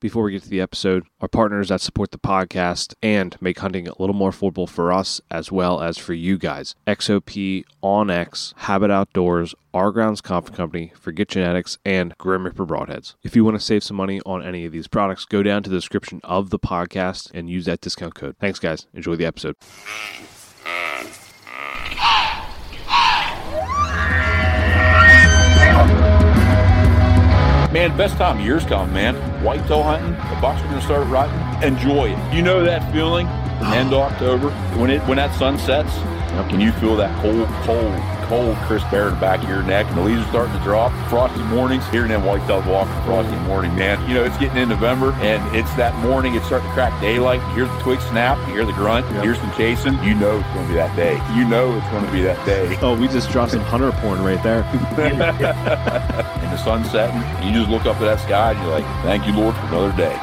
Before we get to the episode, our partners that support the podcast and make hunting a little more affordable for us as well as for you guys. XOP, OnX, Habit Outdoors, Our Grounds Coffee Company, Forget Genetics, and Grim Reaper Broadheads. If you want to save some money on any of these products, go down to the description of the podcast and use that discount code. Thanks, guys. Enjoy the episode. Man, best time of year's coming, man. Whitetail hunting, the bucks are gonna start rutting. Enjoy it. You know that feeling end of October when it when that sun sets can you feel that cold, cold, cold, crisp air in the back of your neck and the leaves are starting to drop. Frosty mornings, here hearing them whitetails walking frosty mm. morning, man. You know, it's getting in November and it's that morning, it's starting to crack daylight. You hear the twig snap, you hear the grunt, you hear some chasing. You know it's gonna be that day. You know it's gonna be that day. Oh, we just dropped some hunter porn right there. and the sun's setting, and you just look up at that sky and you're like, thank you, Lord, for another day.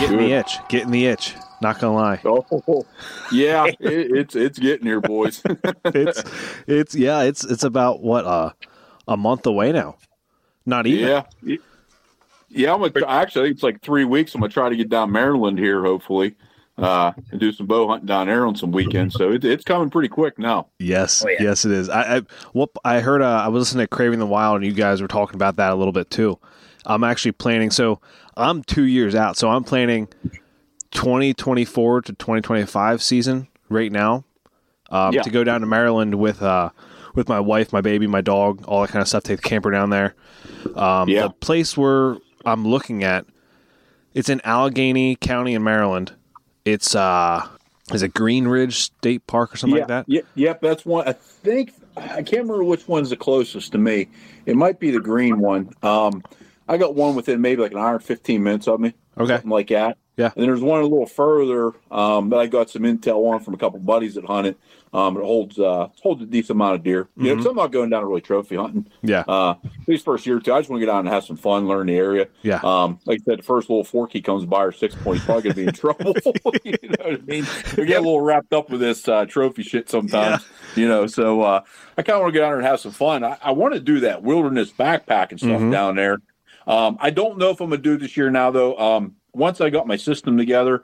Getting the itch. Getting the itch. Not gonna lie. Oh, yeah, it, it's it's getting here, boys. It's it's yeah, it's it's about what uh a month away now. Not even. yeah, yeah. I'm gonna actually. It's like three weeks. I'm gonna try to get down Maryland here, hopefully, uh, and do some bow hunting down there on some weekends. So it, it's coming pretty quick now. Yes, Oh, yeah. yes, it is. I, I what I heard. Uh, I was listening to Craving the Wild, and you guys were talking about that a little bit too. I'm actually planning. So I'm two years out. So I'm planning 2024 to 2025 season right now um, Yeah. to go down to Maryland with uh with my wife, my baby, my dog, all that kind of stuff. Take the camper down there. Um, Yeah. The place where I'm looking at, it's in Allegany County in Maryland. It's uh, is it Green Ridge State Park or something yeah, like that? yeah, yep. That's one. I think I can't remember which one's the closest to me. It might be the green one. Um, I got one within maybe like an hour and fifteen minutes of me. Okay. something like that. Yeah. And there's one a little further um, that I got some intel on from a couple buddies that hunt it. Um, it holds uh, holds a decent amount of deer. You know, 'cause I'm not going down really trophy hunting. Yeah. Uh, these first year or two, I just want to get out and have some fun, learn the area. Yeah. Um, like I said, the first little fork he comes by or six point, he's probably gonna be in trouble. you know what I mean? We get a little wrapped up with this uh, trophy shit sometimes. You know, so uh, I kind of want to get out there and have some fun. I, I want to do that wilderness backpacking stuff Mhm. down there. Um, I don't know if I'm gonna do it this year now though. Um, once I got my system together,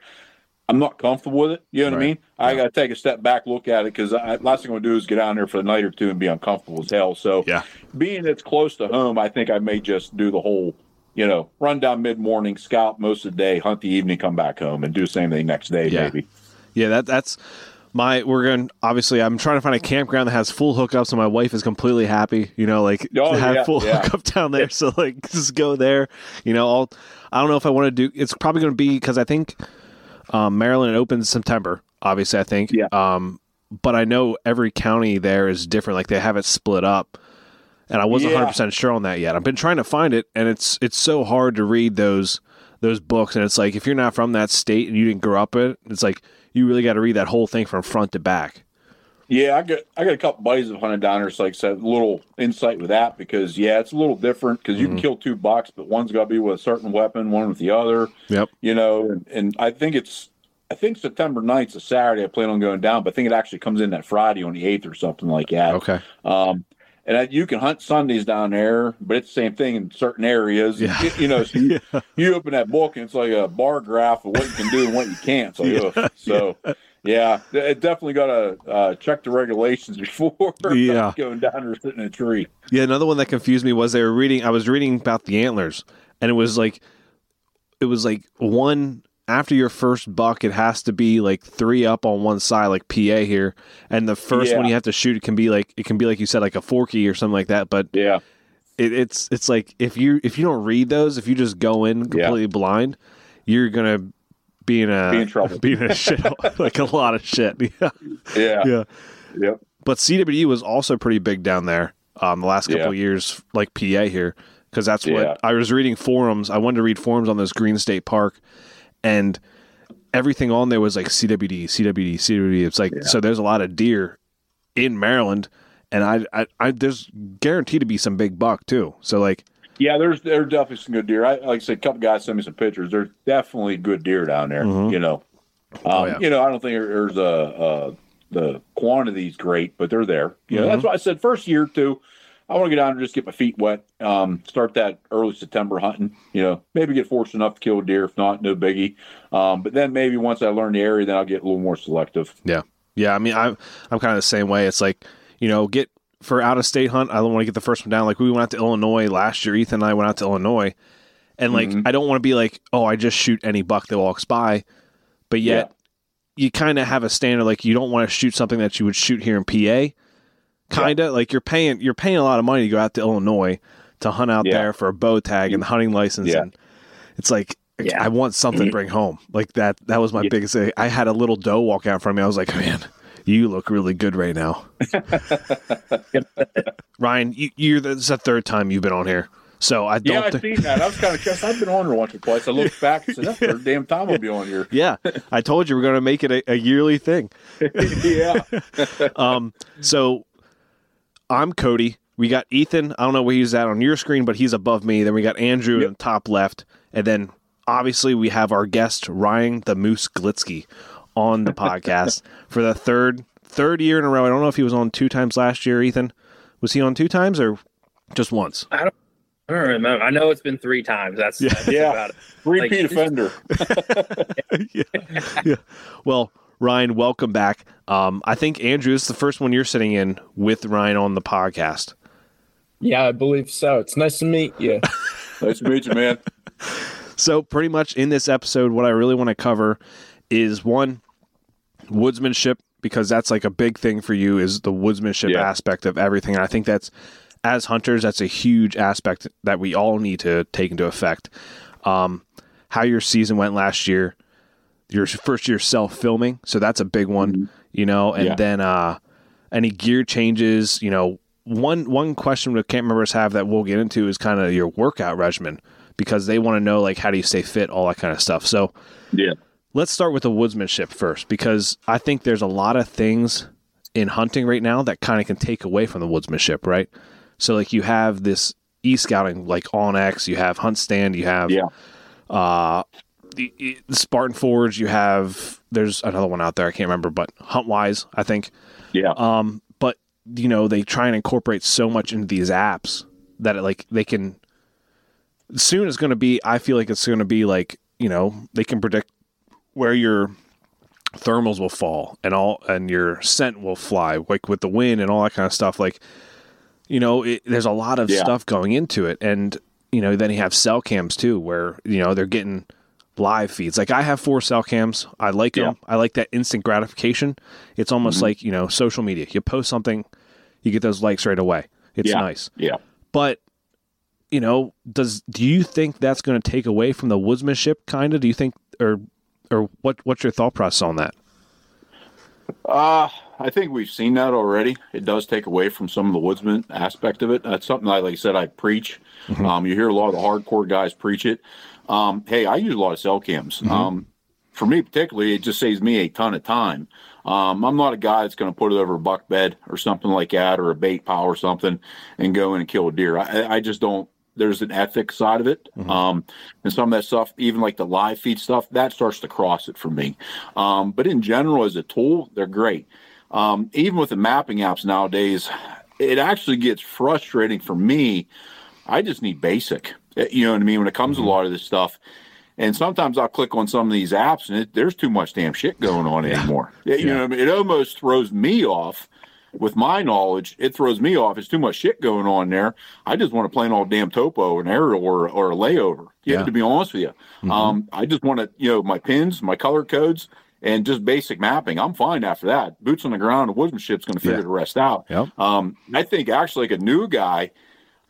I'm not comfortable with it. You know what I Right. mean? I got to take a step back, look at it because last thing I'm gonna do is get out there for a night or two and be uncomfortable as hell. So Yeah. being it's close to home, I think I may just do the whole, you know, run down mid morning, scout most of the day, hunt the evening, come back home, and do the same thing next day, Yeah. maybe. Yeah, that that's my we're going obviously I'm trying to find a campground that has full hookups and my wife is completely happy, you know, like Oh, have yeah, full yeah. hookup down there so like just go there, you know, I'll I don't know if I want to do it's probably going to be cuz I think um Maryland opens September, obviously I think. Yeah. Um but I know every county there is different like they have it split up. And I wasn't Yeah. 100% sure on that yet. I've been trying to find it and it's it's so hard to read those those books and it's like if you're not from that state and you didn't grow up in it, it's like you really got to read that whole thing from front to back. Yeah, I got I got a couple buddies that hunted down there. So like I said, a little insight with that because yeah, it's a little different because you Mm-hmm. can kill two bucks, but one's got to be with a certain weapon, one with the other. Yep. You know, and, and I think it's I think September 9th is a Saturday. I plan on going down, but I think it actually comes in that Friday on the eighth or something like that. Okay. Um, and I, you can hunt Sundays down there, but it's the same thing in certain areas. Yeah. You, you know, so you, you open that book and it's like a bar graph of what you can do and what you can't. So, ugh. so yeah, it definitely got to uh, check the regulations before Yeah. going down or sitting in a tree. Yeah, another one that confused me was they were reading I was reading about the antlers and it was like it was like one after your first buck it has to be like 3 up on one side like PA here and the first Yeah. one you have to shoot it can be like it can be like you said like a forky or something like that but Yeah, it, it's it's like if you if you don't read those if you just go in completely blind you're going to be in a Be in trouble. be in a shit like a lot of shit yeah yeah, yeah yep. but CWD was also pretty big down there um, the last couple Yeah. of years, like PA here, because that's Yeah. what I was reading forums. I wanted to read forums on this Green State Park, and everything on there was like CWD, CWD, CWD. It's like so. There's a lot of deer in Maryland, and I, I, I there's guaranteed to be some big buck too. So like, Yeah, there's there's definitely some good deer. I like I said, a couple guys sent me some pictures. There's definitely good deer down there. Mhm. You know, um, Oh, yeah. you know, I don't think there's a, a the quantity's great, but they're there. You know, Mhm. that's why I said first year or two. I want to get down and just get my feet wet. Um, start that early September hunting. You know, maybe get fortunate enough to kill a deer. If not, no biggie. Um, but then maybe once I learn the area, then I'll get a little more selective. Yeah, yeah. I mean, I'm I'm kind of the same way. It's like you know, get for out of state hunt. I don't want to get the first one down. Like we went out to Illinois last year. Ethan and I went out to Illinois, and like mm-hmm. I don't want to be like, oh, I just shoot any buck that walks by, but yet. Yeah you kind of have a standard like you don't want to shoot something that you would shoot here in PA. Kind of yeah. like you're paying you're paying a lot of money to go out to Illinois to hunt out yeah. there for a bow tag and hunting license yeah. and it's like I want something to bring home. Like that that was my biggest I had a little doe walk out of me. I was like, "Man, you look really good right now." Ryan, you, you're this is the third time you've been on here. So I don't. Yeah, I've seen that. I was kind of curious. I've been on here once or twice. I looked back and said, "That's the damn time I'll be on here." Yeah, I told you we're going to make it a, a yearly thing. yeah. um. So I'm Cody. We got Ethan. I don't know where he's at on your screen, but he's above me. Then we got Andrew yep. in the top left, and then obviously we have our guest Ryan the Moose Glitsky on the podcast for the third third year in a row. I don't know if he was on two times last year. Ethan, was he on two times or just once? I don't I don't remember. I know it's been three times. That's yeah, that's yeah. About it. repeat like, offender. yeah. yeah. Well, Ryan, welcome back. Um, I think Andrew this is the first one you're sitting in with Ryan on the podcast. Yeah, I believe so. It's nice to meet you. nice to meet you, man. So, pretty much in this episode, what I really want to cover is one woodsmanship because that's like a big thing for you is the woodsmanship yeah. aspect of everything. And I think that's as hunters, that's a huge aspect that we all need to take into effect. Um, how your season went last year, your first year self filming, so that's a big one, mm-hmm. you know, and yeah. then uh, any gear changes, you know. One one question that camp members have that we'll get into is kind of your workout regimen because they want to know like how do you stay fit, all that kind of stuff. So yeah, let's start with the woodsmanship first because I think there's a lot of things in hunting right now that kind of can take away from the woodsmanship, right? So like you have this e scouting like onX, you have Hunt Stand, you have yeah. uh the, the, Spartan Forge, you have there's another one out there I can't remember, but Huntwise, I think. Yeah. Um, but you know they try and incorporate so much into these apps that it, like they can. Soon it's going to be. I feel like it's going to be like you know they can predict where your thermals will fall and all and your scent will fly like with the wind and all that kind of stuff like you know, it, there's a lot of yeah. stuff going into it, and you know, then you have cell cams too, where you know they're getting live feeds. Like I have four cell cams. I like yeah. them. I like that instant gratification. It's almost mm-hmm. like you know social media. You post something, you get those likes right away. It's yeah. nice. Yeah. But you know, does do you think that's going to take away from the woodsmanship? Kind of. Do you think, or or what? What's your thought process on that? Uh I think we've seen that already. It does take away from some of the woodsman aspect of it. That's something I, like I said, I preach. Mm-hmm. Um, you hear a lot of the hardcore guys preach it. Um, hey, I use a lot of cell cams. Mm-hmm. Um, for me particularly, it just saves me a ton of time. Um, I'm not a guy that's going to put it over a buck bed or something like that, or a bait pile or something, and go in and kill a deer. I, I just don't. There's an ethic side of it, mm-hmm. um, and some of that stuff, even like the live feed stuff, that starts to cross it for me. Um, but in general, as a tool, they're great. Um, even with the mapping apps nowadays, it actually gets frustrating for me. I just need basic. Eh, you know what I mean? When it comes to a mm-hmm. lot of this stuff. And sometimes I'll click on some of these apps and it, there's too much damn shit going on yeah. anymore. You yeah. know, I mean? it almost throws me off with my knowledge. It throws me off. It's too much shit going on there. I just want to play an all damn topo, an aerial, or, or a layover. Yeah. To be honest with you, mm-hmm. um, I just want to, you know, my pins, my color codes and just basic mapping, I'm fine after that. Boots on the ground, the woodsmanship's going to figure the rest out. Yep. Um, I think actually, like a new guy,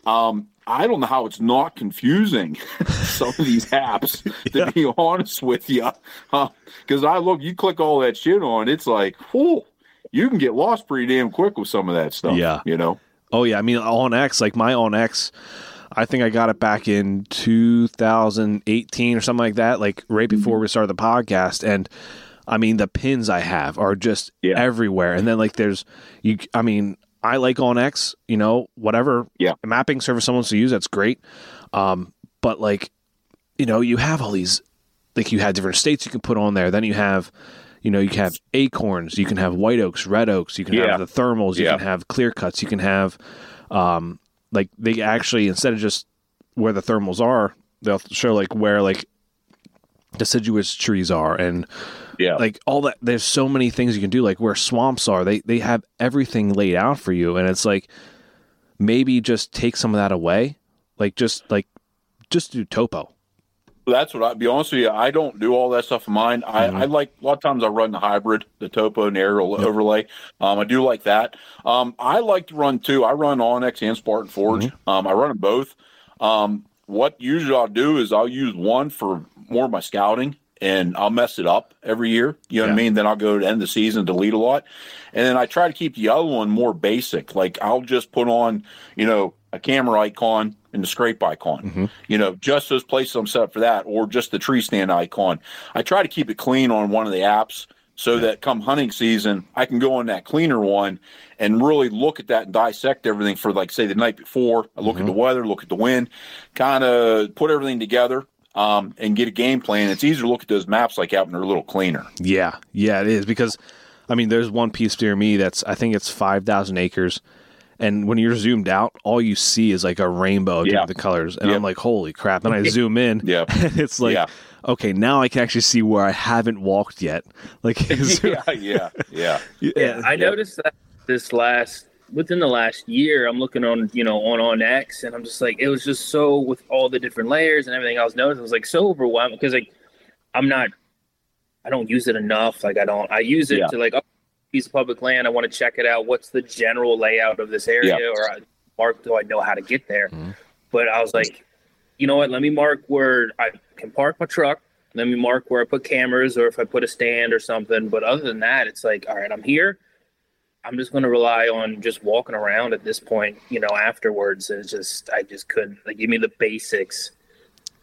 um, I don't know how it's not confusing some of these apps. To yeah. be honest with you, because uh, I look, you click all that shit on, it's like, whoa, you can get lost pretty damn quick with some of that stuff. Yeah, you know. Oh yeah, I mean onX, like my onX. I think I got it back in 2018 or something like that, like right before mm-hmm. we started the podcast, and I mean, the pins I have are just yeah. everywhere. And then like there's you. I mean, I like onX. You know, whatever. Yeah. Mapping service someone wants to use, that's great. Um, but like, you know, you have all these. Like you have different states you can put on there. Then you have, you know, you can have acorns. You can have white oaks, red oaks. You can yeah. have the thermals. You yeah. can have clear cuts. You can have. Um, like they actually instead of just where the thermals are, they'll show like where like deciduous trees are and Yeah. like all that there's so many things you can do like where swamps are they they have everything laid out for you and it's like maybe just take some of that away like just like just do topo That's what I be honest with you. I don't do all that stuff in mine. I, Mhm. I like a lot of times I run the hybrid, the topo and aerial Yep. overlay. Um, I do like that. Um, I like to run two. I run onX and Spartan Forge. Mm-hmm. Um, I run them both. Um, what usually I'll do is I'll use one for more of my scouting and I'll mess it up every year. You know what I mean? Then I'll go to the end of the season, delete a lot. And then I try to keep the other one more basic. Like I'll just put on, you know, a camera icon and the scrape icon. Mhm. You know, just those places I'm set up for that, or just the tree stand icon. I try to keep it clean on one of the apps so that come hunting season, I can go on that cleaner one and really look at that and dissect everything for like say the night before. I look at the weather, look at the wind, kind of put everything together. Um, and get a game plan. It's easier to look at those maps like that when they're a little cleaner. yeah yeah it is because i mean there's one piece near me that's i think it's 5000 acres and when you're zoomed out all you see is like a rainbow of Yeah. different colors and Yeah. i'm like holy crap then i zoom in Yeah. and it's like Yeah. okay now i can actually see where i haven't walked yet like yeah, yeah, yeah. Yeah, I noticed that this last within the last year, I'm looking on you know on onX, and I'm just like it was just so with all the different layers and everything I was noticing, it was like so overwhelming because like I'm not, I don't use it enough. Like I don't, I use it Yeah. to like oh, piece of public land. I want to check it out. What's the general layout of this area, Yeah. or I mark do I know how to get there? Mhm. But I was like, you know what? Let me mark where I can park my truck. Let me mark where I put cameras or if I put a stand or something. But other than that, it's like, all right, I'm here. I'm just going to rely on just walking around at this point, you know, afterwards. And it's just, I just couldn't, like, give me the basics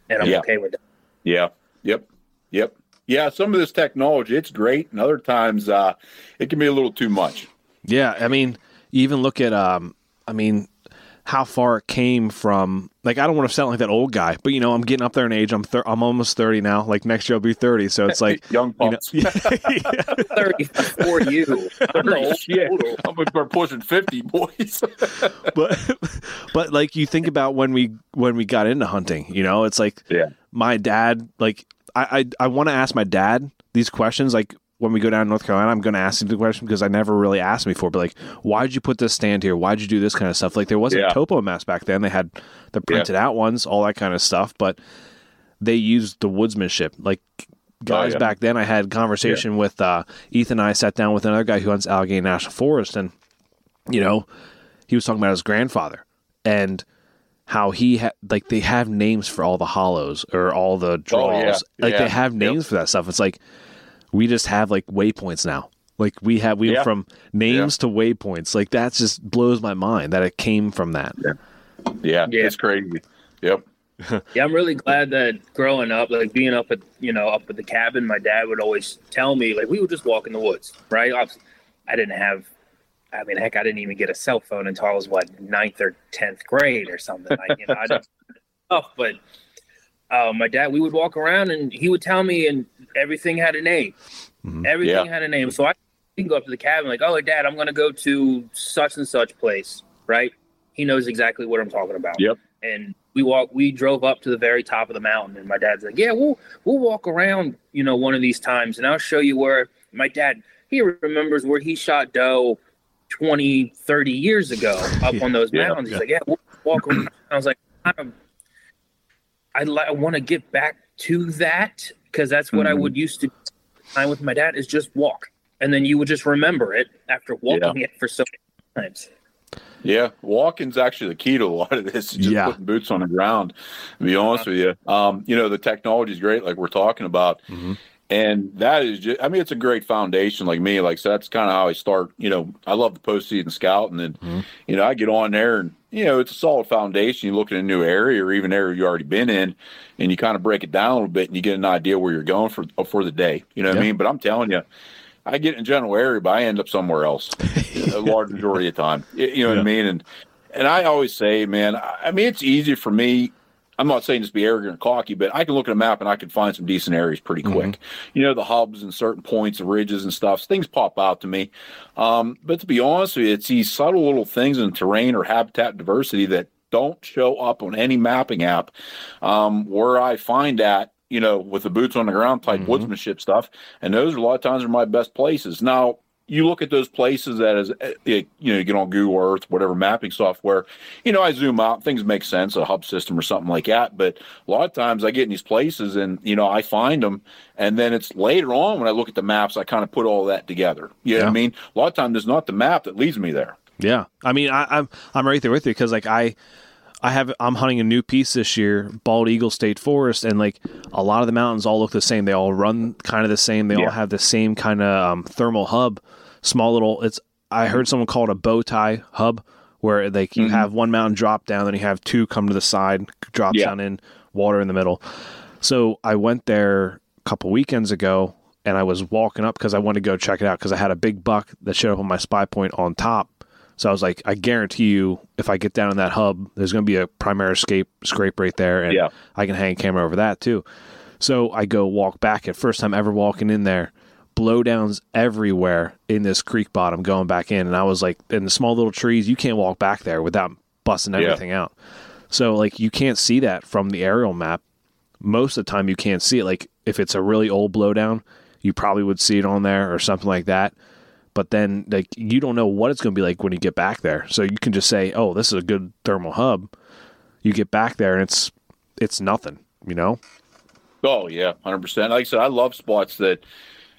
and I'm Yeah. okay with that. Yeah. Yep. Yep. Yeah. Some of this technology, it's great, and other times uh, it can be a little too much. Yeah, I mean, you even look at um, I mean, how far it came from. Like, I don't want to sound like that old guy, but you know, I'm getting up there in age. I'm thir- I'm almost thirty now. Like next year I'll be thirty, so it's like Young you know, yeah, 30 for you. I'm old Shit. I'm we're pushing fifty, boys. but but like you think about when we when we got into hunting, you know, it's like Yeah. my dad. Like I I, I want to ask my dad these questions, like. When we go down to North Carolina, I'm going to ask him the question because I never really asked him before. But like, why did you put this stand here? Why did you do this kind of stuff? Like, there wasn't Yeah. topo maps back then. They had the printed out ones, all that kind of stuff. But they used the woodsmanship. Like guys Oh, yeah. back then, I had conversation with uh, Ethan. and I sat down with another guy who hunts Allegheny National Forest, and you know, he was talking about his grandfather and how he had like they have names for all the hollows or all the draws. Oh, yeah. Like Yeah. they have Yep. names for that stuff. It's like we just have like waypoints now. Like we have we Yeah. from names to waypoints. Like that just blows my mind that it came from that. yeah, Yeah. it's crazy. Yep. Yeah, I'm really glad that growing up, like being up at you know up at the cabin, my dad would always tell me like we would just walk in the woods, right? I, was, I didn't have, I mean, heck, I didn't even get a cell phone until I was what ninth or tenth grade or something. I, you know, I didn't stuff, but uh, my dad, we would walk around and he would tell me, and everything had a name. Mhm. Everything Yeah. had a name, so I can go up to the cabin like, oh, dad, I'm going to go to such and such place, right? He knows exactly what I'm talking about Yep. and we walk we drove up to the very top of the mountain and my dad's like yeah we'll we'll walk around you know one of these times and i'll show you where my dad he remembers where he shot doe 20 30 years ago up Yeah. on those Yeah. mountains he's like yeah we'll walk around. i was like I'm, i, li- I want to get back to that because that's what i Mhm. would used to time with my dad is just walk and then you would just remember it after walking it for so many times Yeah, walking's actually the key to a lot of this. Just Yeah. putting boots on the ground. To be honest with you, um, you know the technology is great, like we're talking about, Mhm. And that is just. I mean, it's a great foundation. Like me, like so that's kind of how I start. You know, I love the postseason scout, and then Mhm. you know I get on there, and you know it's a solid foundation. You look at a new area or even area you already been in, and you kind of break it down a little bit, and you get an idea where you're going for for the day. You know what Yeah. I mean? But I'm telling you. I get in a general area, but I end up somewhere else a large majority of the time. You know what Yeah. I mean? And and I always say, man, I mean, it's easy for me. I'm not saying just be arrogant and cocky, but I can look at a map and I can find some decent areas pretty quick. You know, the hubs and certain points, the ridges and stuff. Things pop out to me. Um, but to be honest with you, it's these subtle little things in terrain or habitat diversity that don't show up on any mapping app. Um, where I find that, you know, with the boots on the ground type Mhm. woodsmanship stuff, and those are a lot of times are my best places. Now, you look at those places that is, eh, you know, you get on Google Earth, whatever mapping software, you know, I zoom out, things make sense, a hub system or something like that. But a lot of times I get in these places and, you know, I find them. And then it's later on when I look at the maps, I kind of put all that together. You know what Yeah. I mean? A lot of times it's not the map that leads me there. Yeah, I mean, I, I'm I'm right there with you because like I I have I'm hunting a new piece this year, Bald Eagle State Forest, and like a lot of the mountains all look the same. They all run kind of the same. They all have the same kind of um, thermal hub, small little. It's I heard someone call it a bow tie hub, where like you Mhm. have one mountain drop down, then you have two come to the side, drop Yeah. down in water in the middle. So I went there a couple weekends ago, and I was walking up because I wanted to go check it out because I had a big buck that showed up on my SpyPoint on top. So I was like, I guarantee you, if I get down in that hub, there's going to be a primary escape scrape right there, and Yeah. I can hang a camera over that too. So I go walk back. At first time ever walking in there, blowdowns everywhere in this creek bottom going back in, and I was like, in the small little trees, you can't walk back there without busting Yeah. everything out. So like you can't see that from the aerial map. Most of the time you can't see it. Like if it's a really old blowdown, you probably would see it on there or something like that. But then like you don't know what it's going to be like when you get back there. So you can just say, "Oh, this is a good thermal hub." You get back there and it's it's nothing, you know? Oh yeah, hundred percent. Like I said, I love spots that,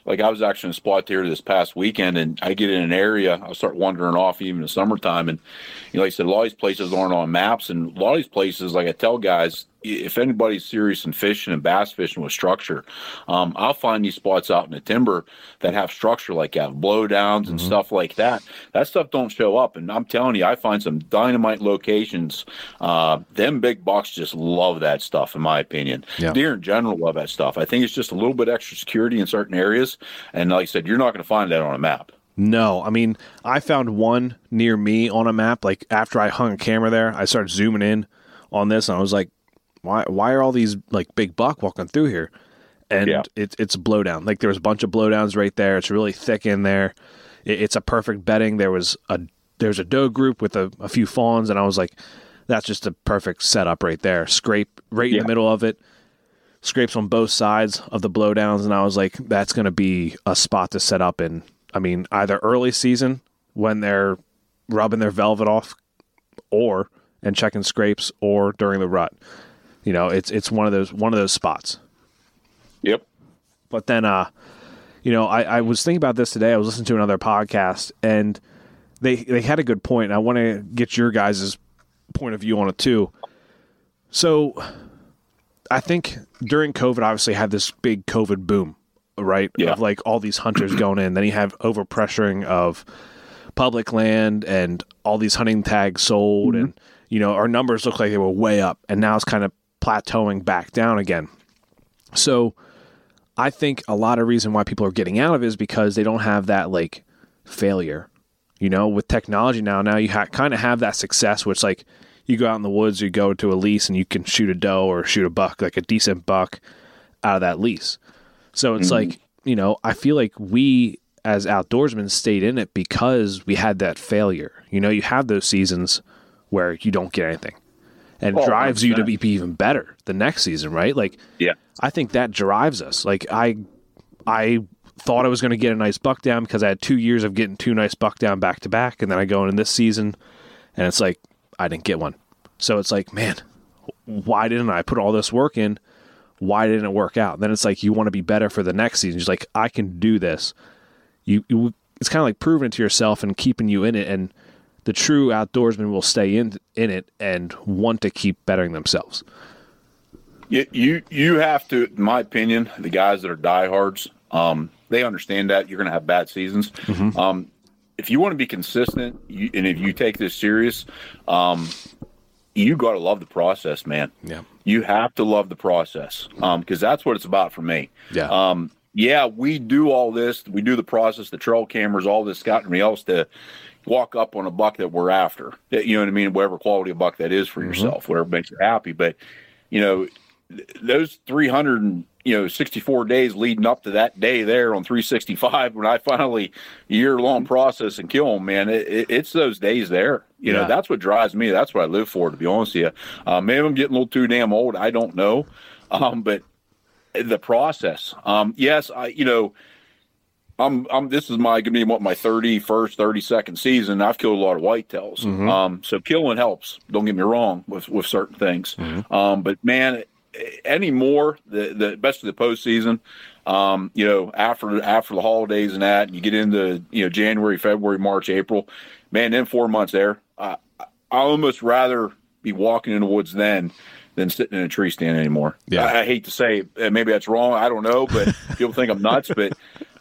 like I was actually in a spot here this past weekend, and I get in an area, I'll start wandering off even in the summertime, and you know, like I said, a lot of these places aren't on maps, and a lot of these places, like I tell guys, if anybody's serious in fishing and bass fishing with structure, um, I'll find these spots out in the timber that have structure like that, blowdowns and Mhm. stuff like that. That stuff don't show up, and I'm telling you, I find some dynamite locations. Uh, them big bucks just love that stuff, in my opinion. Yeah. Deer in general love that stuff. I think it's just a little bit extra security in certain areas, and like I said, you're not going to find that on a map. No, I mean, I found one near me on a map. Like after I hung a camera there, I started zooming in on this, and I was like, "Why? Why are all these like big buck walking through here?" And Yeah. it's it's a blowdown. Like there was a bunch of blowdowns right there. It's really thick in there. It, it's a perfect bedding. There was a there's a doe group with a, a few fawns, and I was like, "That's just a perfect setup right there." Scrape right in Yeah. the middle of it. Scrapes on both sides of the blowdowns, and I was like, "That's going to be a spot to set up in." I mean, either early season when they're rubbing their velvet off, or and checking scrapes, or during the rut. You know, it's it's one of those one of those spots. Yep. But then, uh, you know, I, I was thinking about this today. I was listening to another podcast, and they they had a good point. And I want to get your guys' point of view on it too. So, I think during COVID, obviously, had this big COVID boom, right? Yeah. Of like all these hunters going in. Then you have overpressuring of public land and all these hunting tags sold, and you know our numbers look like they were way up, and now it's kind of plateauing back down again. So I think a lot of reason why people are getting out of it is because they don't have that like failure. You know, with technology now, now you ha- kind of have that success, which like you go out in the woods, you go to a lease, and you can shoot a doe or shoot a buck, like a decent buck, out of that lease. So it's mm-hmm. like you know, I feel like we as outdoorsmen stayed in it because we had that failure. You know, you have those seasons where you don't get anything, and Oh, drives you to 100%. be, even better the next season, right? Like Yeah. I think that drives us. Like I, I thought I was going to get a nice buck down because I had two years of getting two nice buck down back to back, and then I go in this season, and it's like I didn't get one. So it's like, man, why didn't I put all this work in? Why didn't it work out? then it's like you want to be better for the next season. You're like, I can do this. You, you it's kind of like proving it to yourself and keeping you in it. And the true outdoorsman will stay in in it and want to keep bettering themselves. You, you you have to, in my opinion, the guys that are diehards, um, they understand that you're going to have bad seasons. Um, if you want to be consistent, you, and if you take this serious, um, you got to love the process, man. Yeah. You have to love the process because that's what it's about for me. Yeah. Um, yeah, we do all this. We do the process, the trail cameras, all this, Scott, and else to walk up on a buck that we're after. That- You know what I mean? Whatever quality of buck that is for yourself, whatever makes you happy. But you know, those 300 and you know 64 days leading up to that day there on 365 when I finally year long process and kill them, man, it, it, it's those days there. You Yeah. know, that's what drives me. That's what I live for, to be honest with you. Uh, maybe I'm getting a little too damn old. I don't know, um, but the process. Um, yes, I you know. I'm, I'm. This is my gonna be what my 31st, 32nd season. I've killed a lot of whitetails. Mhm. Um, so killing helps. Don't get me wrong with with certain things. Mhm. Um, but man, anymore the the best of the postseason. Um, you know, after after the holidays and that, and you get into you know January, February, March, April. Man, then four months there. I I almost rather be walking in the woods then than sitting in a tree stand anymore. Yeah. I, I hate to say it, maybe that's wrong. I don't know, but people think I'm nuts. But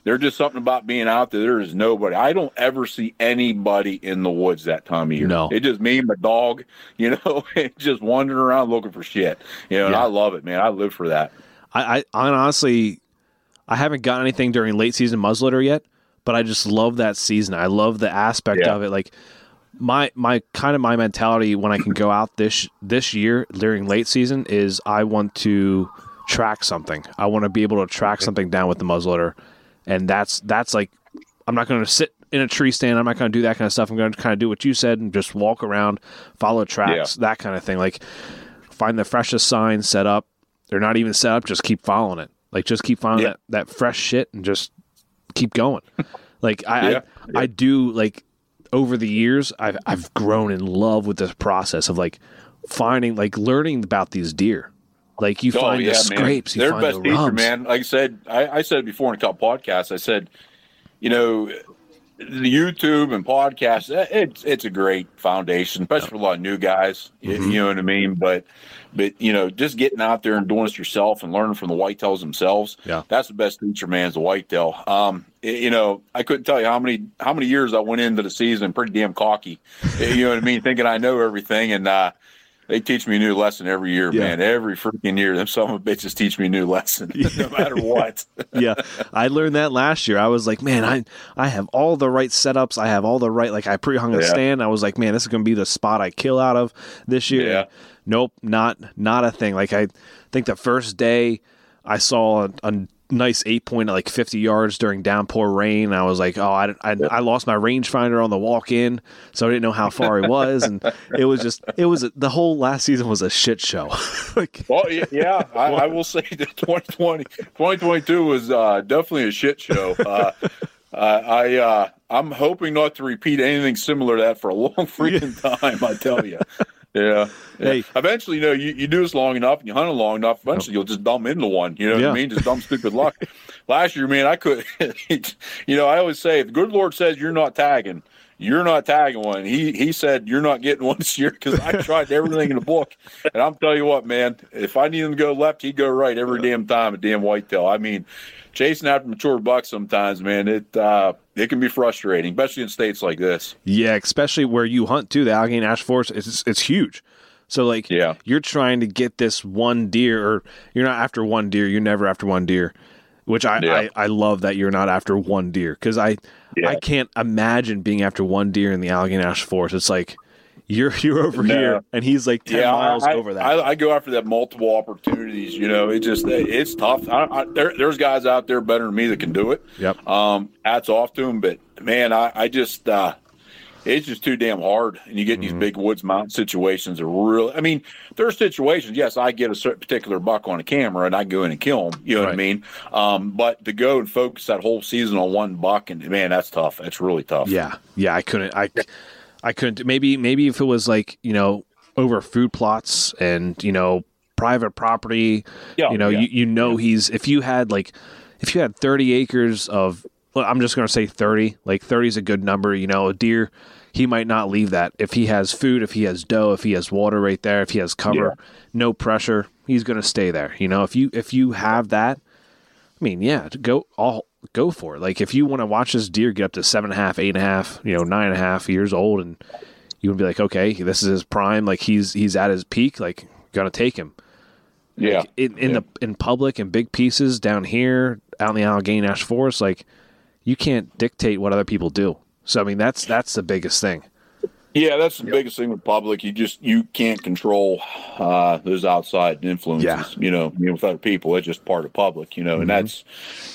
there's just something about being out there. There is nobody. I don't ever see anybody in the woods that time of year. No. It's just me and my dog, you know, just wandering around looking for shit. You know, and Yeah. I love it, man. I live for that. I, I, honestly, I haven't got anything during late season muzzleloader yet, but I just love that season. I love the aspect Yeah. of it. Like my my kind of my mentality when I can go out this this year during late season is I want to track something. I want to be able to track something down with the muzzleloader, and that's that's like I'm not going to sit in a tree stand. I'm not going to do that kind of stuff. I'm going to kind of do what you said and just walk around, follow tracks, that kind of thing. Like find the freshest sign, set up. They're not even set up. Just keep following it. Like just keep following Yeah. that that fresh shit and just keep going. like I, Yeah. I I do like over the years I've I've grown in love with this process of like finding like learning about these deer. Like you find the scrapes, you They're find best the teacher, rubs. man. Like I said, I, I said it before in a couple podcasts. I said, you know, the YouTube and podcasts, eh, it's it's a great foundation, especially for a lot of new guys. Mhm. You know what I mean? But but you know, just getting out there and doing it yourself and learning from the whitetails themselves. Yeah. that's the best teacher, man. Is the whitetail. Um, y- you know, I couldn't tell you how many how many years I went into the season pretty damn cocky. you know what I mean? Thinking I know everything and. uh they teach me a new lesson every year, Yeah. man. Every freaking year, them some of bitches teach me a new lesson, no matter what. yeah, I learned that last year. I was like, man, I I have all the right setups. I have all the right like I pre hung a Yeah. stand. I was like, man, this is gonna be the spot I kill out of this year. Yeah. Nope, not not a thing. Like I think the first day I saw a, a nice eight point like 50 yards during downpour rain. I was like, oh, I, I, I lost my rangefinder on the walk in, so I didn't know how far he was, and it was just it was the whole last season was a shit show. like Well, yeah, I, I will say that 2020, 2022 was uh, definitely a shit show. Uh, uh, I uh, I'm hoping not to repeat anything similar to that for a long freaking time. I tell you. Yeah. yeah. Hey. Eventually, you know, you, you do this long enough and you hunt it long enough. Eventually, you'll just dumb into one. You know what Yeah. I mean? Just dumb stupid luck. Last year, man, I could. you know, I always say, if the good Lord says you're not tagging, you're not tagging one. He he said you're not getting one this year because I tried everything in the book, and I'm telling you what, man. If I need him to go left, he'd go right every damn time. A damn whitetail. I mean, chasing after mature bucks sometimes, man. It uh, it can be frustrating, especially in states like this. Yeah, especially where you hunt too. The Allegheny National Forest, it's it's huge. So like, Yeah. you're trying to get this one deer, or you're not after one deer. You're never after one deer, which I Yeah. I, I love that you're not after one deer because I Yeah. I can't imagine being after one deer in the Allegheny National Forest. It's like you're you're over No. here and he's like ten miles I, over that. I, I go after that multiple opportunities. You know, it just it's tough. I, I, there, there's guys out there better than me that can do it. yep. Um, hats off to him, but man, I, I just uh, it's just too damn hard. And you get in Mm-hmm. these big woods mountain situations. Are really, I mean, there are situations. Yes, I get a certain particular buck on a camera and I go in and kill him. You know what I mean? Um, but to go and focus that whole season on one buck, and man, that's tough. That's really tough. Yeah, yeah, I couldn't. I, I couldn't. Maybe, maybe if it was like you know over food plots and you know private property. Yeah, you know, yeah. you you know he's if you had like if you had thirty acres of. Well, I'm just going to say 30. Like 30 is a good number. You know, a deer, he might not leave that. If he has food, if he has doe, if he has water right there, if he has cover, no pressure, he's going to stay there. You know, if you if you have that, I mean, yeah, to go all go for it. Like if you want to watch this deer get up to seven and a half, eight and a half, you know, nine and a half years old, and you would be like, okay, this is his prime. Like he's he's at his peak. Like gonna take him. yeah. In in Yeah. the in public in big pieces down here out in the Allegheny National Forest, like you can't dictate what other people do. So I mean, that's that's the biggest thing. Yeah, that's the biggest thing with public. You just you can't control uh, those outside influences. Yeah. You know, you know, with other people, it's just part of public. You know, Mhm. and that's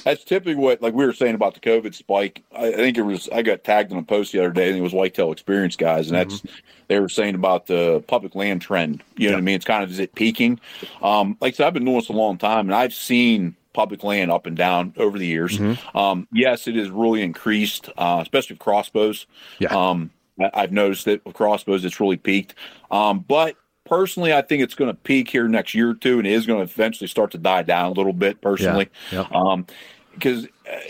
that's typically what like we were saying about the COVID spike. I, I think it was I got tagged in a post the other day, and it was Whitetail Experience guys, and that's they were saying about the public land trend. You know what I mean? It's kind of is it peaking? Um, like I said, I've been doing this a long time, and I've seen public land up and down over the years. Mhm. Um, yes, it has really increased, uh, especially with crossbows. Yeah. Um, I've noticed that with crossbows, it's really peaked. Um, but personally, I think it's going to peak here next year or two, and it is going to eventually start to die down a little bit. Personally, Yeah. um, because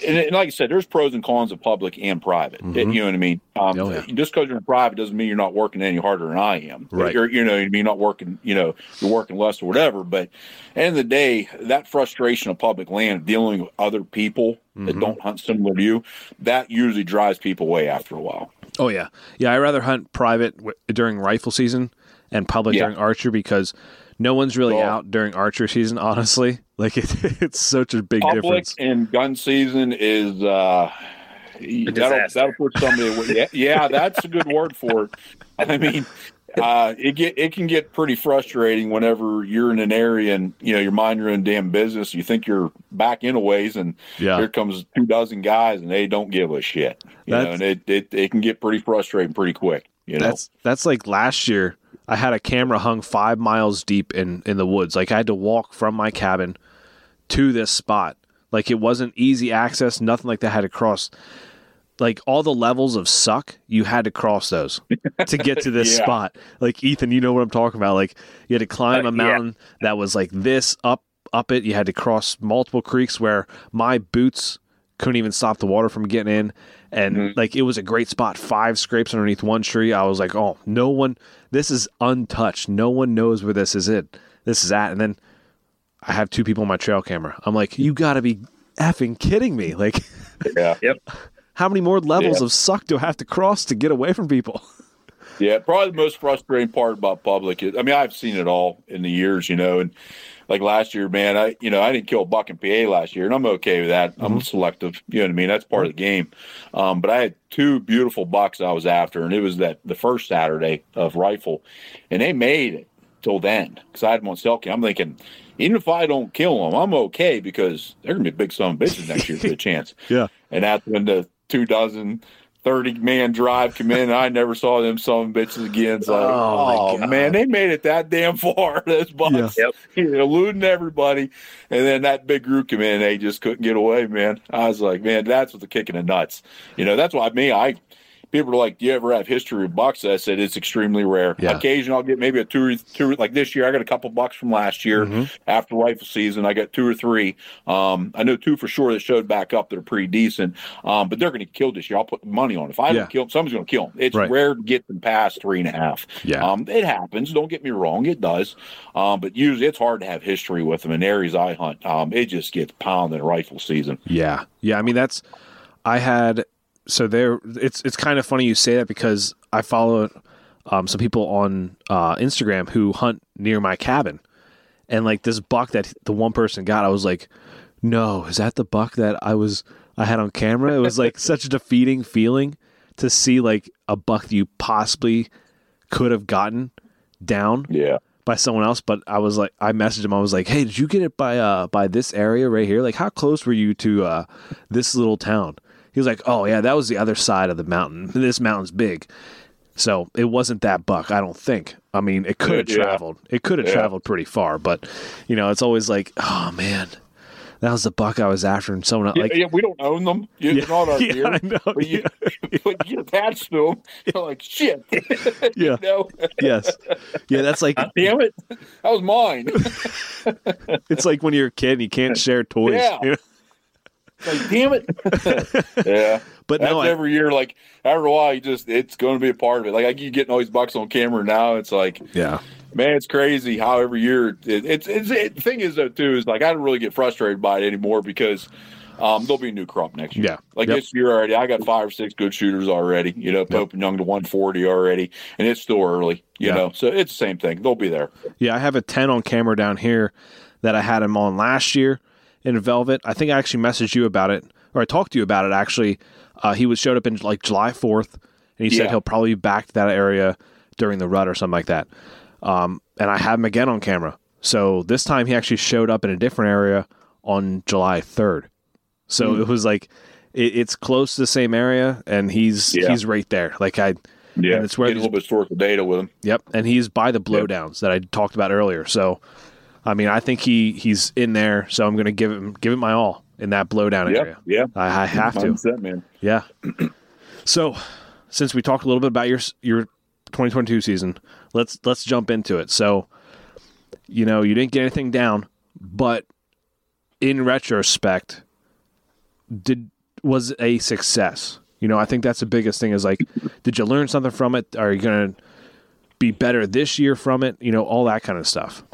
and, and like I said, there's pros and cons of public and private. Mhm. You know what I mean? Um, Oh, yeah. Just because you're in private doesn't mean you're not working any harder than I am. Right. You're, you know, what I mean, you're not working. You know, you're working less or whatever. But end of the day, that frustration of public land, dealing with other people that Mhm. don't hunt similar to you, that usually drives people away after a while. Oh yeah, yeah. I rather hunt private w- during rifle season and public Yeah. during archer because no one's really Well- out during archer season. Honestly, like it, it's such a big Public difference. and gun season is uh, that'll that'll put somebody. away. Yeah, yeah, that's a good word for it. I mean, uh, it get it can get pretty frustrating whenever you're in an area and you know you're minding your own damn business. You think you're back in a ways, and Yeah, here comes two dozen guys, and they don't give a shit. You know, That's- and it, it it can get pretty frustrating pretty quick. You know, that's that's like last year. I had a camera hung five miles deep in in the woods. Like I had to walk from my cabin to this spot. Like it wasn't easy access. Nothing like that. I had to cross. Like all the levels of suck, you had to cross those to get to this Yeah. spot. Like Ethan, you know what I'm talking about. Like you had to climb Uh, a yeah. mountain that was like this up up it. You had to cross multiple creeks where my boots couldn't even stop the water from getting in. And Mhm. like it was a great spot. Five scrapes underneath one tree. I was like, oh, no one. This is untouched. No one knows where this is it. This is at. And then I have two people on my trail camera. I'm like, you got to be effing kidding me. Like, yeah. yep. how many more levels Yeah. of suck do I have to cross to get away from people? Yeah, probably the most frustrating part about public is, I mean, I've seen it all in the years, you know, and like last year, man, I, you know, I didn't kill a buck in PA last year, and I'm okay with that. I'm selective, you know what I mean? That's part of the game. Um, but I had two beautiful bucks I was after, and it was that the first Saturday of rifle, and they made it till then because I had them on cam. I'm thinking, even if I don't kill them, I'm okay because they're gonna be big son of bitches next year for the chance. Yeah. And that's when the two dozen 30 man drive come in. And I never saw them son of bitches again. It's like, Oh, oh, man, they made it that damn far. Those bucks, Yep. eluding everybody. And then that big group come in, and they just couldn't get away, man. I was like, man, that's what the kicking the nuts. You know, that's why me, I. People are like, "Do you ever have history of bucks?" I said it's extremely rare. Yeah. Occasionally, I'll get maybe a two, or two. Like this year, I got a couple bucks from last year Mhm. after rifle season. I got two or three. Um, I know two for sure that showed back up that are pretty decent. Um, but they're going to kill this year. I'll put money on. it. If I Yeah. don't kill them, somebody's going to kill them. It's Right. rare to get them past three and a half. Yeah. Um, it happens. Don't get me wrong. It does. Um, but usually it's hard to have history with them in areas I hunt. Um, it just gets pounded in rifle season. Yeah, yeah. I mean, that's I had so there. It's it's kind of funny you say that because I follow um, some people on uh, Instagram who hunt near my cabin, and like this buck that the one person got, I was like, no, is that the buck that I was I had on camera? It was like such a defeating feeling to see like a buck that you possibly could have gotten down Yeah. by someone else, but I was like, I messaged him. I was like, "Hey, did you get it by uh by this area right here? Like, how close were you to uh this little town?" He was like, "Oh yeah, that was the other side of the mountain. This mountain's big, so it wasn't that buck. I don't think. I mean, it could have Yeah. traveled. It could have Yeah. traveled pretty far, but you know, it's always like, oh man, that was the buck I was after, and someone Yeah, like, yeah, we don't own them. It's Yeah, not our yeah, deer. I know, But you, but you attached to them. You're like, shit. Yeah. you know? yes, yeah, that's like ah, Damn it. That was mine. it's like when you're a kid and you can't share toys. Yeah. you know? Like, damn it. yeah. But That's no, I, every year. Like after a while, you just it's going to be a part of it. Like I keep getting all these bucks on camera now. It's like, yeah, man, it's crazy how every year it, it's it's it, the thing is though too is like I don't really get frustrated by it anymore because um there'll be a new crop next year. Yeah. Like Yep. this year already, I got five or six good shooters already. You know, Pope and Young to 140 already, and it's still early. You Yeah. know, so it's the same thing. They'll be there. Yeah, I have a 10 on camera down here that I had him on last year in Velvet. I think I actually messaged you about it, or I talked to you about it actually. Uh, he was showed up in like July 4th, and he said he'll probably be back to that area during the rut or something like that. Um, and I have him again on camera. So this time he actually showed up in a different area on July 3rd. So Hmm. it was like it, it's close to the same area, and he's Yeah. he's right there. Like I, Yeah, And it's where Get a little bit historical data with him. Yep, and he's by the blowdowns that I talked about earlier. So, I mean, I think he he's in there. So I'm going to give him give it my all in that blowdown Yeah, area. yeah, I, I have to. 100%, man. Yeah. so, since we talked a little bit about your your 2022 season, let's let's jump into it. So, you know, you didn't get anything down, but in retrospect, did was a success? You know, I think that's the biggest thing is like, did you learn something from it? Are you going to be better this year from it? You know, all that kind of stuff.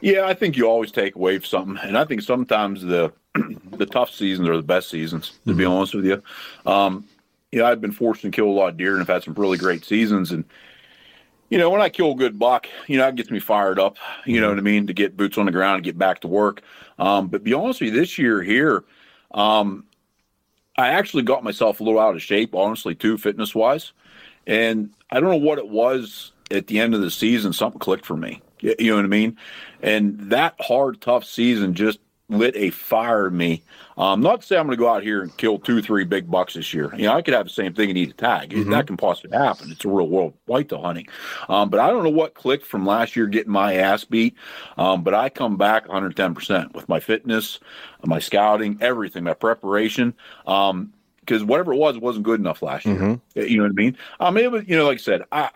Yeah, I think you always take away something, and I think sometimes the the tough seasons are the best seasons. To be honest with you, um, you know, I've been fortunate to kill a lot of deer and I've had some really great seasons. And you know, when I kill a good buck, you know, it gets me fired up. You know what I mean? To get boots on the ground and get back to work. Um, but be honest with you, this year here, um, I actually got myself a little out of shape, honestly, too, fitness wise. And I don't know what it was at the end of the season. Something clicked for me. You know what I mean? And that hard, tough season just lit a fire in me. Um, not to say I'm going to go out here and kill two, three big bucks this year. You know, I could have the same thing and eat a tag. That can possibly happen. It's a real world white whitetail hunting. Um, but I don't know what clicked from last year getting my ass beat. Um, but I come back 110% with my fitness, my scouting, everything, my preparation. Um, because whatever it was, it wasn't good enough last year. You know what I mean? I mean, it was, you know, like I said, I,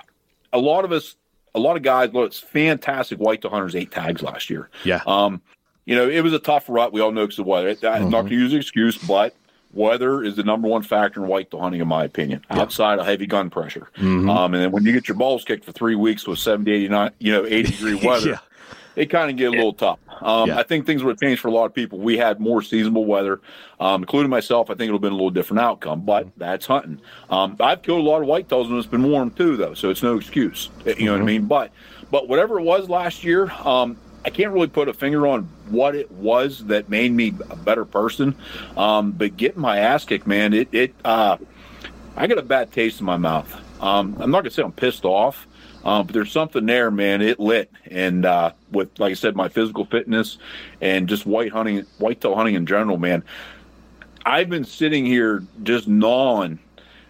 a lot of us, a lot of guys, look, it's fantastic whitetail hunters ate tags last year. Yeah. Um, you know, it was a tough rut. We all know because of weather. I'm not going to use an excuse, but weather is the number one factor in whitetail hunting, in my opinion, outside of heavy gun pressure. Um, and then when you get your balls kicked for three weeks with 70, 89, you know, 80 degree weather, Yeah. It kind of get a little tough. Um, Yeah. I think things would have changed for a lot of people. We had more seasonable weather, um, including myself. I think it would have been a little different outcome, but that's hunting. Um, I've killed a lot of whitetails when it's been warm too, though, so it's no excuse. You know what I mean? But but whatever it was last year, um, I can't really put a finger on what it was that made me a better person. Um, but getting my ass kicked, man, it it uh, I got a bad taste in my mouth. Um, I'm not gonna say I'm pissed off, uh, but there's something there, man. It lit, and uh, with like I said, my physical fitness and just white hunting, whitetail hunting in general, man. I've been sitting here just gnawing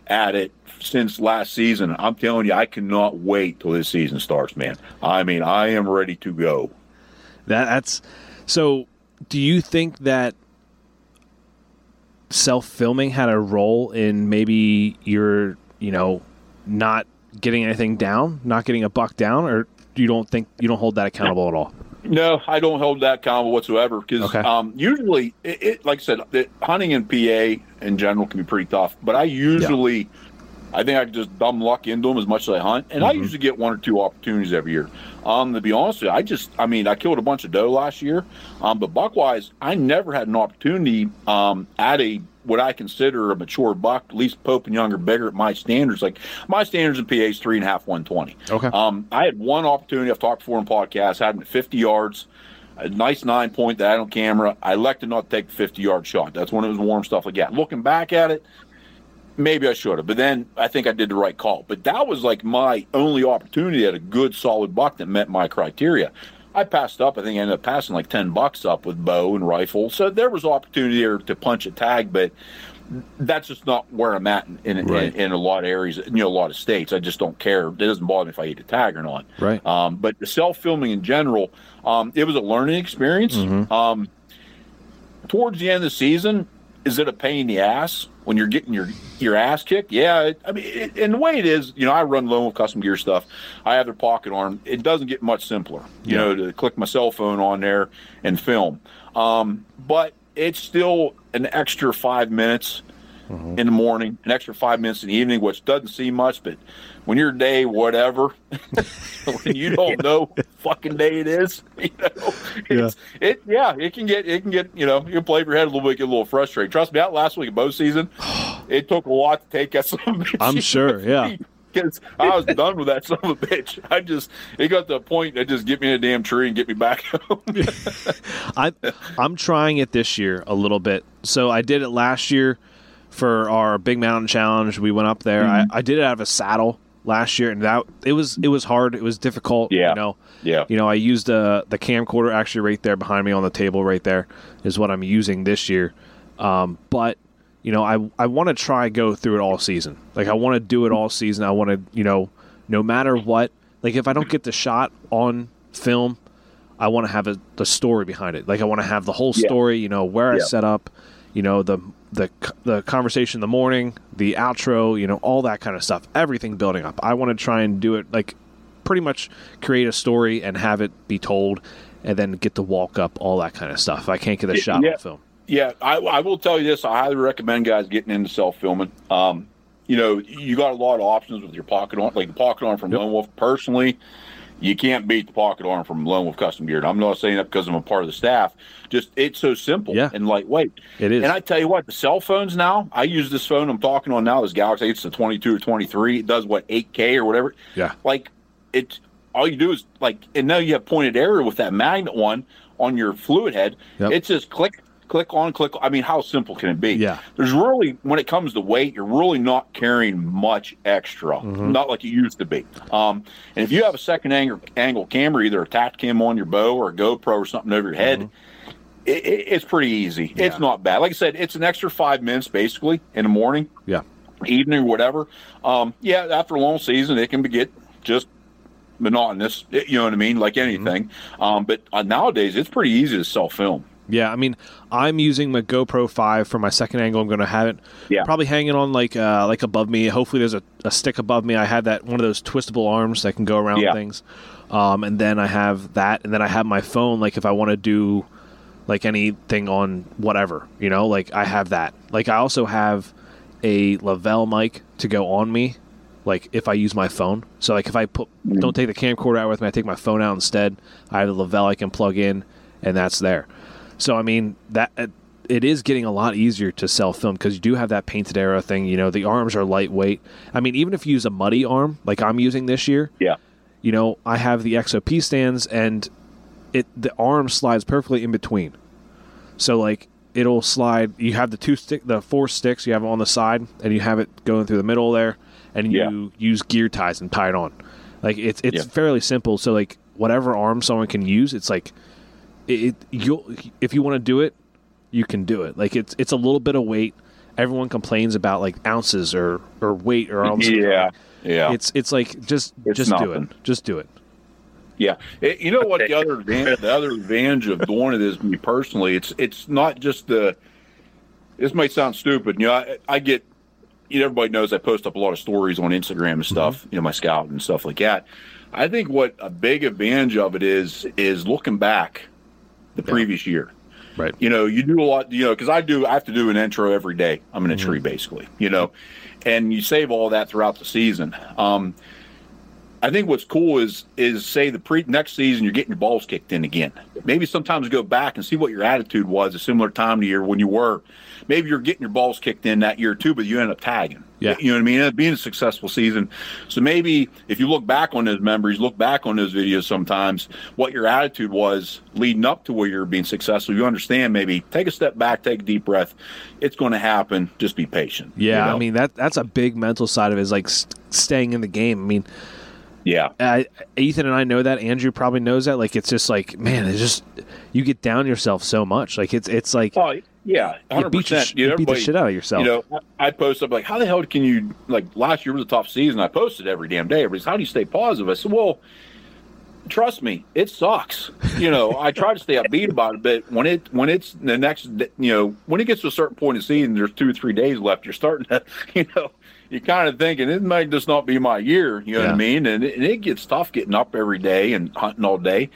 at it since last season. I'm telling you, I cannot wait till this season starts, man. I mean, I am ready to go. That that's so. Do you think that self filming had a role in maybe your you know not getting anything down, not getting a buck down, or you don't think you don't hold that accountable at all? No, I don't hold that accountable whatsoever because Okay. um, usually, it, it, like I said, the hunting in PA in general can be pretty tough. But I usually, I think I just dumb luck into them as much as I hunt, and I usually get one or two opportunities every year. Um, to be honest with you, I just, I mean, I killed a bunch of doe last year, um, but buckwise, I never had an opportunity um, at a what I consider a mature buck, at least Pope and younger, bigger at my standards. Like my standards in PA is three and a half, one twenty. Okay. Um, I had one opportunity I've talked before in podcasts, had him at 50 yards, a nice nine point that I had on camera. I elected not to take the 50 yard shot. That's when it was warm stuff like that. Looking back at it, maybe I should have, but then I think I did the right call. But that was like my only opportunity at a good solid buck that met my criteria. I passed up. I think I ended up passing like 10 bucks up with bow and rifle. So there was opportunity there to punch a tag, but that's just not where I'm at in, in, Right. in, in a lot of areas, you know, a lot of states. I just don't care. It doesn't bother me if I eat a tag or not. Right. Um, but the self filming in general, um, it was a learning experience. Um, towards the end of the season, is it a pain in the ass when you're getting your your ass kicked? Yeah, I mean, it, and the way it is, you know, I run Lone Wolf Custom Gear stuff. I have their pocket arm. It doesn't get much simpler, you Yeah. know, to click my cell phone on there and film. Um, but it's still an extra five minutes Mm-hmm. in the morning, an extra five minutes in the evening, which doesn't seem much, but when your day, whatever, when you don't know what fucking day it is, you know, it's, it yeah, it can get it can get you know you can play with your head a little bit, get a little frustrated. Trust me, out last week of bow season, it took a lot to take that son of a bitch. I'm sure, yeah. Because I was done with that son of a bitch. I just it got to the point that just get me in a damn tree and get me back home. I I'm trying it this year a little bit. So I did it last year for our big mountain challenge. We went up there. Mm-hmm. I, I did it out of a saddle last year, and that it was it was hard. It was difficult. Yeah. You know. Yeah. You know, I used uh, the camcorder actually right there behind me on the table. Right there is what I'm using this year. Um, but you know, I I want to try go through it all season. Like I want to do it all season. I want to you know, no matter what. Like if I don't get the shot on film, I want to have a, the story behind it. Like I want to have the whole Yeah. story. You know where I set up. You know the the the conversation in the morning, the outro. You know all that kind of stuff. Everything building up. I want to try and do it like pretty much create a story and have it be told, and then get to walk up all that kind of stuff. I can't get a shot Yeah. on film. Yeah, I, I will tell you this. I highly recommend guys getting into self filming. Um, you know, you got a lot of options with your pocket arm, like the pocket arm from Yep. Lone Wolf. Personally, you can't beat the pocket arm from Lone Wolf Custom Geared. I'm not saying that because I'm a part of the staff. Just it's so simple Yeah. and lightweight. It is. And I tell you what, the cell phones now. I use this phone I'm talking on now. This Galaxy. It's the 22 or 23. It does what 8K or whatever. yeah. Like it's All you do is like, and now you have painted arrow with that magnet one on your fluid head. Yep. It's just click, click on, click. I mean, how simple can it be? Yeah. There's really, when it comes to weight, you're really not carrying much extra, Mm-hmm. not like it used to be. Um, and if you have a second angle, angle camera, either a Tacticam on your bow or a GoPro or something over your head, it, it, it's pretty easy. It's Mm-hmm. Not bad. Like I said, it's an extra five minutes basically in the morning, Yeah. evening, whatever. Um, yeah, after a long season, it can be get just monotonous. You know what I mean? Like Mm-hmm. anything. Um, but uh, nowadays, it's pretty easy to self film. Yeah, I mean, I'm using my GoPro Five for my second angle. I'm going to have it Yeah. probably hanging on like uh, like above me. Hopefully, there's a, a stick above me. I have that one of those twistable arms that can go around Yeah. things. Um, and then I have that, and then I have my phone. Like if I want to do like anything on whatever, you know, like I have that. Like I also have a Lavelle mic to go on me. Like if I use my phone, so like if I put don't take the camcorder out with me, I take my phone out instead. I have a Lavelle I can plug in, and that's there. So I mean that it- it is getting a lot easier to sell film because you do have that painted arrow thing. You know the arms are lightweight. I mean even if you use a muddy arm like I'm using this year, Yeah. you know I have the XOP stands and it the arm slides perfectly in between. So like it'll slide. You have the two stick, the four sticks you have on the side, and you have it going through the middle there, and Yeah. you use gear ties and tie it on. Like it's it's Yeah. fairly simple. So like whatever arm someone can use, it's like it, it you'll if you want to do it, you can do it. Like it's it's a little bit of weight. Everyone complains about like ounces or or weight or all ounces. Yeah. Yeah. It's it's like just It's just do it. Just do it. Yeah, It- you know what the other advantage, the other advantage of doing it is me personally. It's it's not just the. This might sound stupid. You know, I, I get. You know, everybody knows I post up a lot of stories on Instagram and mm-hmm. stuff. You know, my scout and stuff like that. I think what a big advantage of it is is looking back the previous year. Right. You know, you do a lot. You know, because I do. I have to do an intro every day. I'm in a tree basically. You know, and you save all that throughout the season. Um, I think what's cool is is say the pre next season you're getting your balls kicked in again. Maybe sometimes go back and see what your attitude was a similar time of year when you were. Maybe you're getting your balls kicked in that year too, but you end up tagging. Yeah. You know what I mean? It being a successful season. So maybe if you look back on those memories, look back on those videos sometimes, what your attitude was leading up to where you're being successful, you understand maybe take a step back, take a deep breath. It's going to happen. Just be patient. Yeah, you know? I mean that that's a big mental side of it is like st- staying in the game. I mean, yeah. I, Ethan and I know that. Andrew probably knows that. Like it's just like man, it's just you get down yourself so much. Like it's it's like Oh, yeah. you 100%. beat, your, You know, you beat the shit out of yourself. You know, I I post up like, how the hell can you like last year was a tough season. I posted every damn day. Everybody's, how do you stay positive? I said, well, trust me, it sucks. You know, I try to stay upbeat about it, but when it when it's the next, you know, when it gets to a certain point in the season, there's two or three days left. You're starting to, you know, you're kind of thinking it might just not be my year. You know what I mean? And it, and it gets tough getting up every day and hunting all day.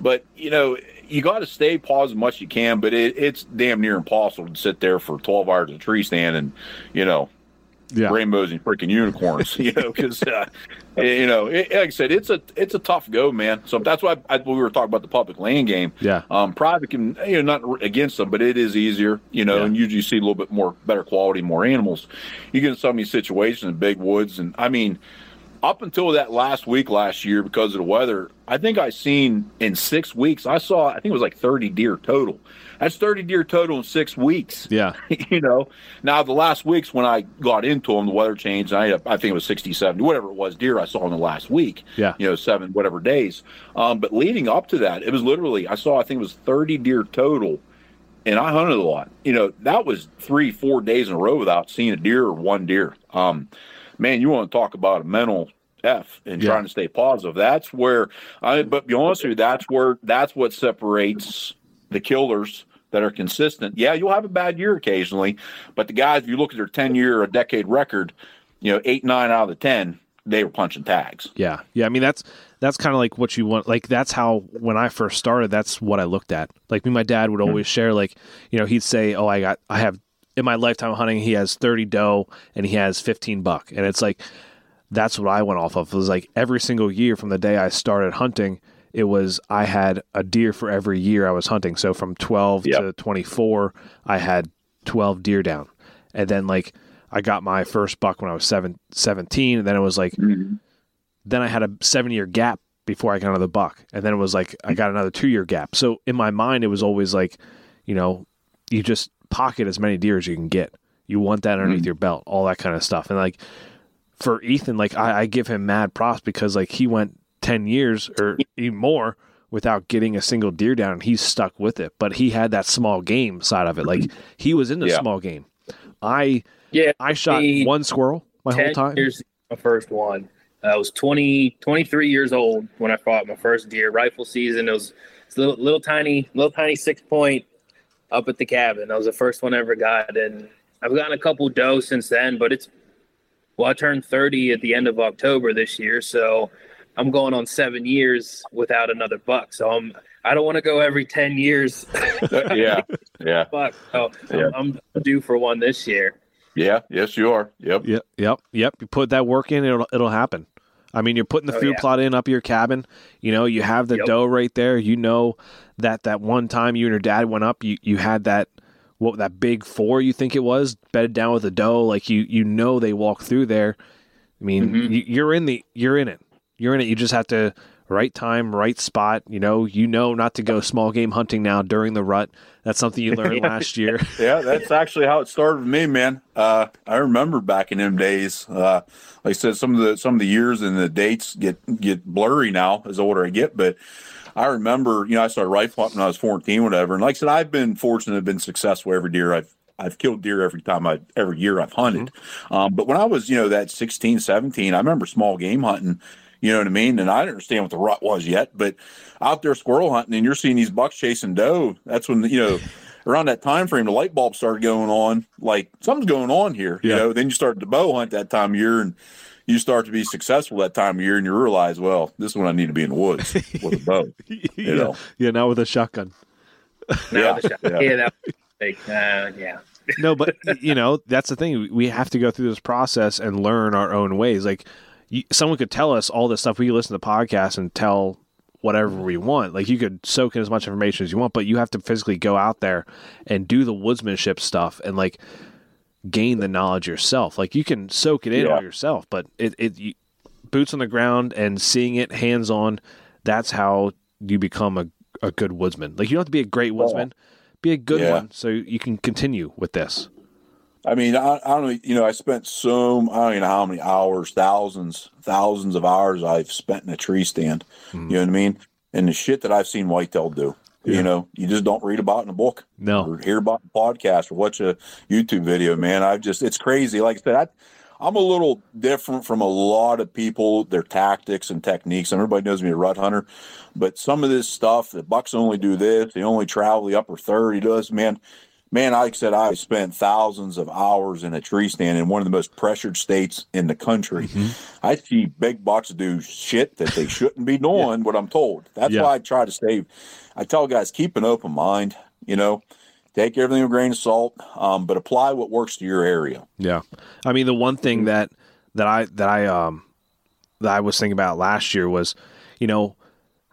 But you know, you got to stay positive as much as you can. But it, it's damn near impossible to sit there for 12 hours in a tree stand and you know yeah, rainbows and freaking unicorns. You know, because uh, you know, it, like I said, it's a it's a tough go, man. So that's why I, we were talking about the public land game. yeah, Um, private can you know not against them, but it is easier, you know, Yeah. and usually you see a little bit more better quality, more animals. You get in some of these situations in big woods, and I mean, up until that last week last year because of the weather, I think I seen in six weeks, I saw, I think it was like 30 deer total. That's 30 deer total in six weeks. Yeah. you know, now the last weeks when I got into them, the weather changed. I, I think it was 60, 70, whatever it was, deer I saw in the last week. Yeah. You know, seven, whatever days. Um, but leading up to that, it was literally, I saw, I think it was 30 deer total and I hunted a lot. You know, that was three, four days in a row without seeing a deer or one deer. Um, man, you want to talk about a mental F and Yeah. trying to stay positive. That's where I, but be honest with you, that's where, that's what separates the killers that are consistent. Yeah, you'll have a bad year occasionally, but the guys, if you look at their 10 year or decade record, you know, eight, nine out of the 10, they were punching tags. Yeah, yeah. I mean, that's that's kind of like what you want. Like that's how when I first started, that's what I looked at. Like me, my dad would mm-hmm. always share. Like you know, he'd say, "Oh, I got, I have in my lifetime hunting, he has thirty doe and he has fifteen buck," and it's like that's what I went off of. It was like every single year from the day I started hunting, it was I had a deer for every year I was hunting. So from twelve Yep. to twenty four, I had twelve deer down, and then like. I got my first buck when I was seven, 17, and then it was like mm-hmm. then I had a seven year gap before I got another buck. And then it was like I got another two year gap. So in my mind it was always like, you know, you just pocket as many deer as you can get. You want that underneath mm-hmm. your belt, all that kind of stuff. And like for Ethan, like I, I give him mad props because like he went ten years or even more without getting a single deer down and he's stuck with it. But he had that small game side of it. Like mm-hmm. he was in the Yeah. small game. I Yeah, I shot one squirrel my whole time. years my first one. Uh, I was 20, 23 years old when I fought my first deer rifle season. It was, it was a little, little tiny, little tiny six point up at the cabin. That was the first one I ever got, and I've gotten a couple doe since then. But it's well, I turned 30 at the end of October this year, so I'm going on seven years without another buck. So I'm I don't want to go every 10 years yeah. Yeah. buck. So Yeah. I'm due for one this year. Yeah. Yes, you are. Yep. Yep, yep, yep. You put that work in, it'll it'll happen. I mean, you're putting the Oh, food yeah. plot in up your cabin. You know, you have the Yep. doe right there. You know that that one time you and your dad went up, you you had that what that big four you think it was bedded down with the doe. Like you you know they walk through there. I mean, Mhm. you, you're in the you're in it. You're in it. You just have to right time, right spot. You know, you know not to go small game hunting now during the rut. That's something you learned last year. yeah, that's actually how it started with me, man. Uh, I remember back in them days. Uh, like I said, some of the some of the years and the dates get get blurry now as older I get. But I remember, you know, I started rifle hunting when I was fourteen, whatever. And like I said, I've been fortunate, to have been successful every deer I've I've killed deer every time I every year I've hunted. Um, but when I was, you know, that 16, 17, I remember small game hunting. You know what I mean? And I didn't understand what the rut was yet, but out there squirrel hunting and you're seeing these bucks chasing doe. That's when you know around that time frame the light bulb started going on. Like something's going on here. You Yeah. know. Then you start to bow hunt that time of year and you start to be successful that time of year and you realize, well, this is when I need to be in the woods with a bow. yeah, know. yeah, not with a shotgun. Yeah, the shot- yeah. yeah, that uh, yeah. no, but you know that's the thing. We have to go through this process and learn our own ways. Like you, someone could tell us all this stuff. We could listen to podcasts and tell whatever we want. Like you could soak in as much information as you want, but you have to physically go out there and do the woodsmanship stuff and like gain the knowledge yourself. Like you can soak it in Yeah. all yourself, but it it you, boots on the ground and seeing it hands on. That's how you become a a good woodsman. Like you don't have to be a great woodsman. Be a good Yeah. one so you can continue with this. I mean, I, I don't, know, you know, I spent so, I don't even know how many hours, thousands, thousands of hours I've spent in a tree stand. Mm-hmm. You know what I mean? And the shit that I've seen whitetail do, Yeah. you know, you just don't read about in a book No. or hear about in a podcast or watch a YouTube video, man. I've just, it's crazy. Like I said, I, I'm a little different from a lot of people, their tactics and techniques. Everybody knows me a rut hunter, but some of this stuff, the bucks only do this, they only travel the upper third. He does, man. Man, like I said, I spent thousands of hours in a tree stand in one of the most pressured states in the country. I see big bucks do shit that they shouldn't be doing, what I'm told. That's Yeah. why I try to stay. I tell guys, keep an open mind, you know, take everything with a grain of salt, um, but apply what works to your area. Yeah, I mean the one thing that that I that I um that I was thinking about last year was, you know,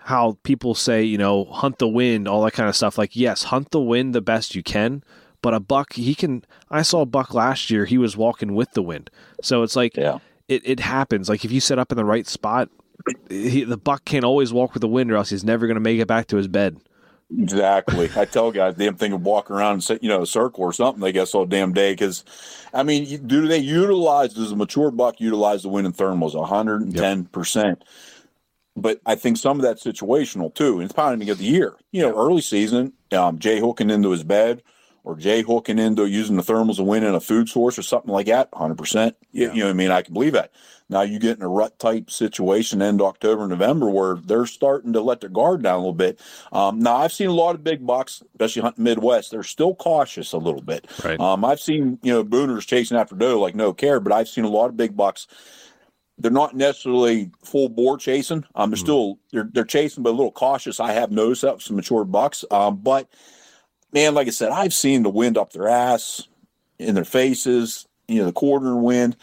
how people say you know hunt the wind, all that kind of stuff. Like yes, hunt the wind the best you can, but a buck he can. I saw a buck last year. He was walking with the wind, so it's like Yeah. it, it happens. Like if you set up in the right spot, he, the buck can't always walk with the wind, or else he's never going to make it back to his bed. Exactly. I tell guys, damn thing of walking around and sit, you know, a circle or something. They guess all damn day because, I mean, do they utilize? Does a mature buck utilize the wind and thermals? One hundred and ten percent. But I think some of that's situational too. And it's probably of the year. You know, early season, um, J-hooking into his bed or J-hooking into using the thermals and in a food source or something like that, 100%. You, you know what I mean? I can believe that. Now you get in a rut type situation end October, November where they're starting to let their guard down a little bit. Um, now I've seen a lot of big bucks, especially hunting Midwest. They're still cautious a little bit. Right. Um, I've seen you know booners chasing after doe like no care, but I've seen a lot of big bucks. They're not necessarily full bore chasing. Um, they're mm. still they're they're chasing, but a little cautious. I have noticed that with some mature bucks. Um, but man, like I said, I've seen the wind up their ass, in their faces. You know, the quarter wind.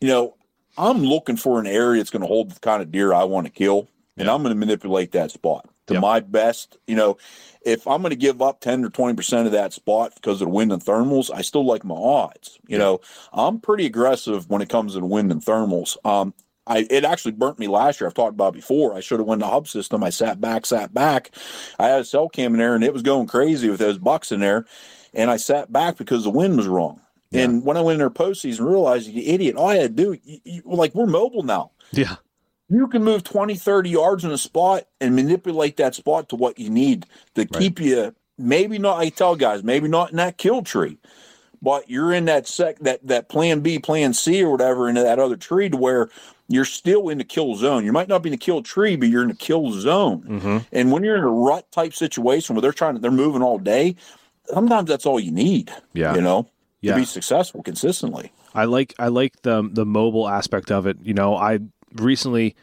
You know, I'm looking for an area that's going to hold the kind of deer I want to kill, and I'm going to manipulate that spot to my best. You know, if I'm going to give up 10 or 20% of that spot because of the wind and thermals, I still like my odds. You know, I'm pretty aggressive when it comes to the wind and thermals. Um, I, it actually burnt me last year. I've talked about before. I should have went the hub system. I sat back, sat back. I had a cell cam in there and it was going crazy with those bucks in there. And I sat back because the wind was wrong. Yeah. And when I went in there postseason, realized, you idiot, all I had to do, you, you, like, we're mobile now. Yeah. You can move 20, 30 yards in a spot and manipulate that spot to what you need to right. keep you, maybe not, I tell guys, maybe not in that kill tree, but you're in that sec, that, that plan B, plan C or whatever into that other tree to where you're still in the kill zone. You might not be in the kill tree, but you're in the kill zone. Mm-hmm. And when you're in a rut type situation where they're trying to, they're moving all day, sometimes that's all you need. Yeah. You know? yeah. to be successful consistently. I like I like the the mobile aspect of it. You know, I recently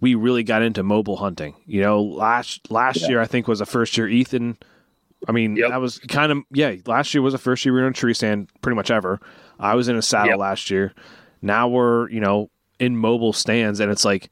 we really got into mobile hunting. You know, last last yeah. year I think was the first year Ethan. I mean, yep. that was kind of yeah. Last year was the first year we were in tree stand pretty much ever. I was in a saddle yep. last year. Now we're you know in mobile stands, and it's like